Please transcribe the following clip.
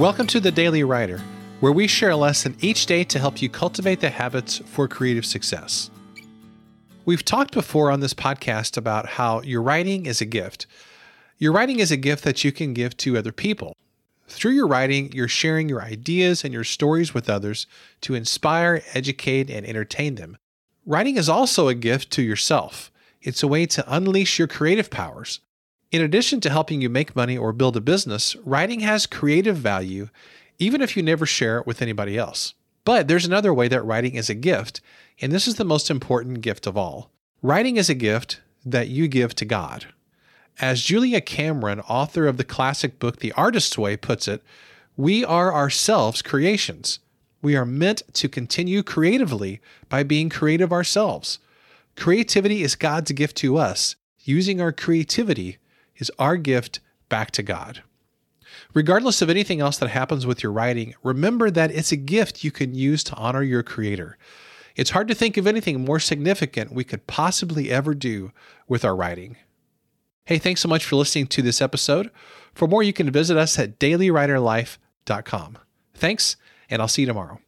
Welcome to the Daily Writer, where we share a lesson each day to help you cultivate the habits for creative success. We've talked before on this podcast about how your writing is a gift. Your writing is a gift that you can give to other people. Through your writing, you're sharing your ideas and your stories with others to inspire, educate, and entertain them. Writing is also a gift to yourself. It's a way to unleash your creative powers. In addition to helping you make money or build a business, writing has creative value, even if you never share it with anybody else. But there's another way that writing is a gift, and this is the most important gift of all. Writing is a gift that you give to God. As Julia Cameron, author of the classic book The Artist's Way, puts it, we are ourselves creations. We are meant to continue creatively by being creative ourselves. Creativity is God's gift to us. Using our creativity is our gift back to God. Regardless of anything else that happens with your writing, remember that it's a gift you can use to honor your Creator. It's hard to think of anything more significant we could possibly ever do with our writing. Hey, thanks so much for listening to this episode. For more, you can visit us at dailywriterlife.com. Thanks, and I'll see you tomorrow.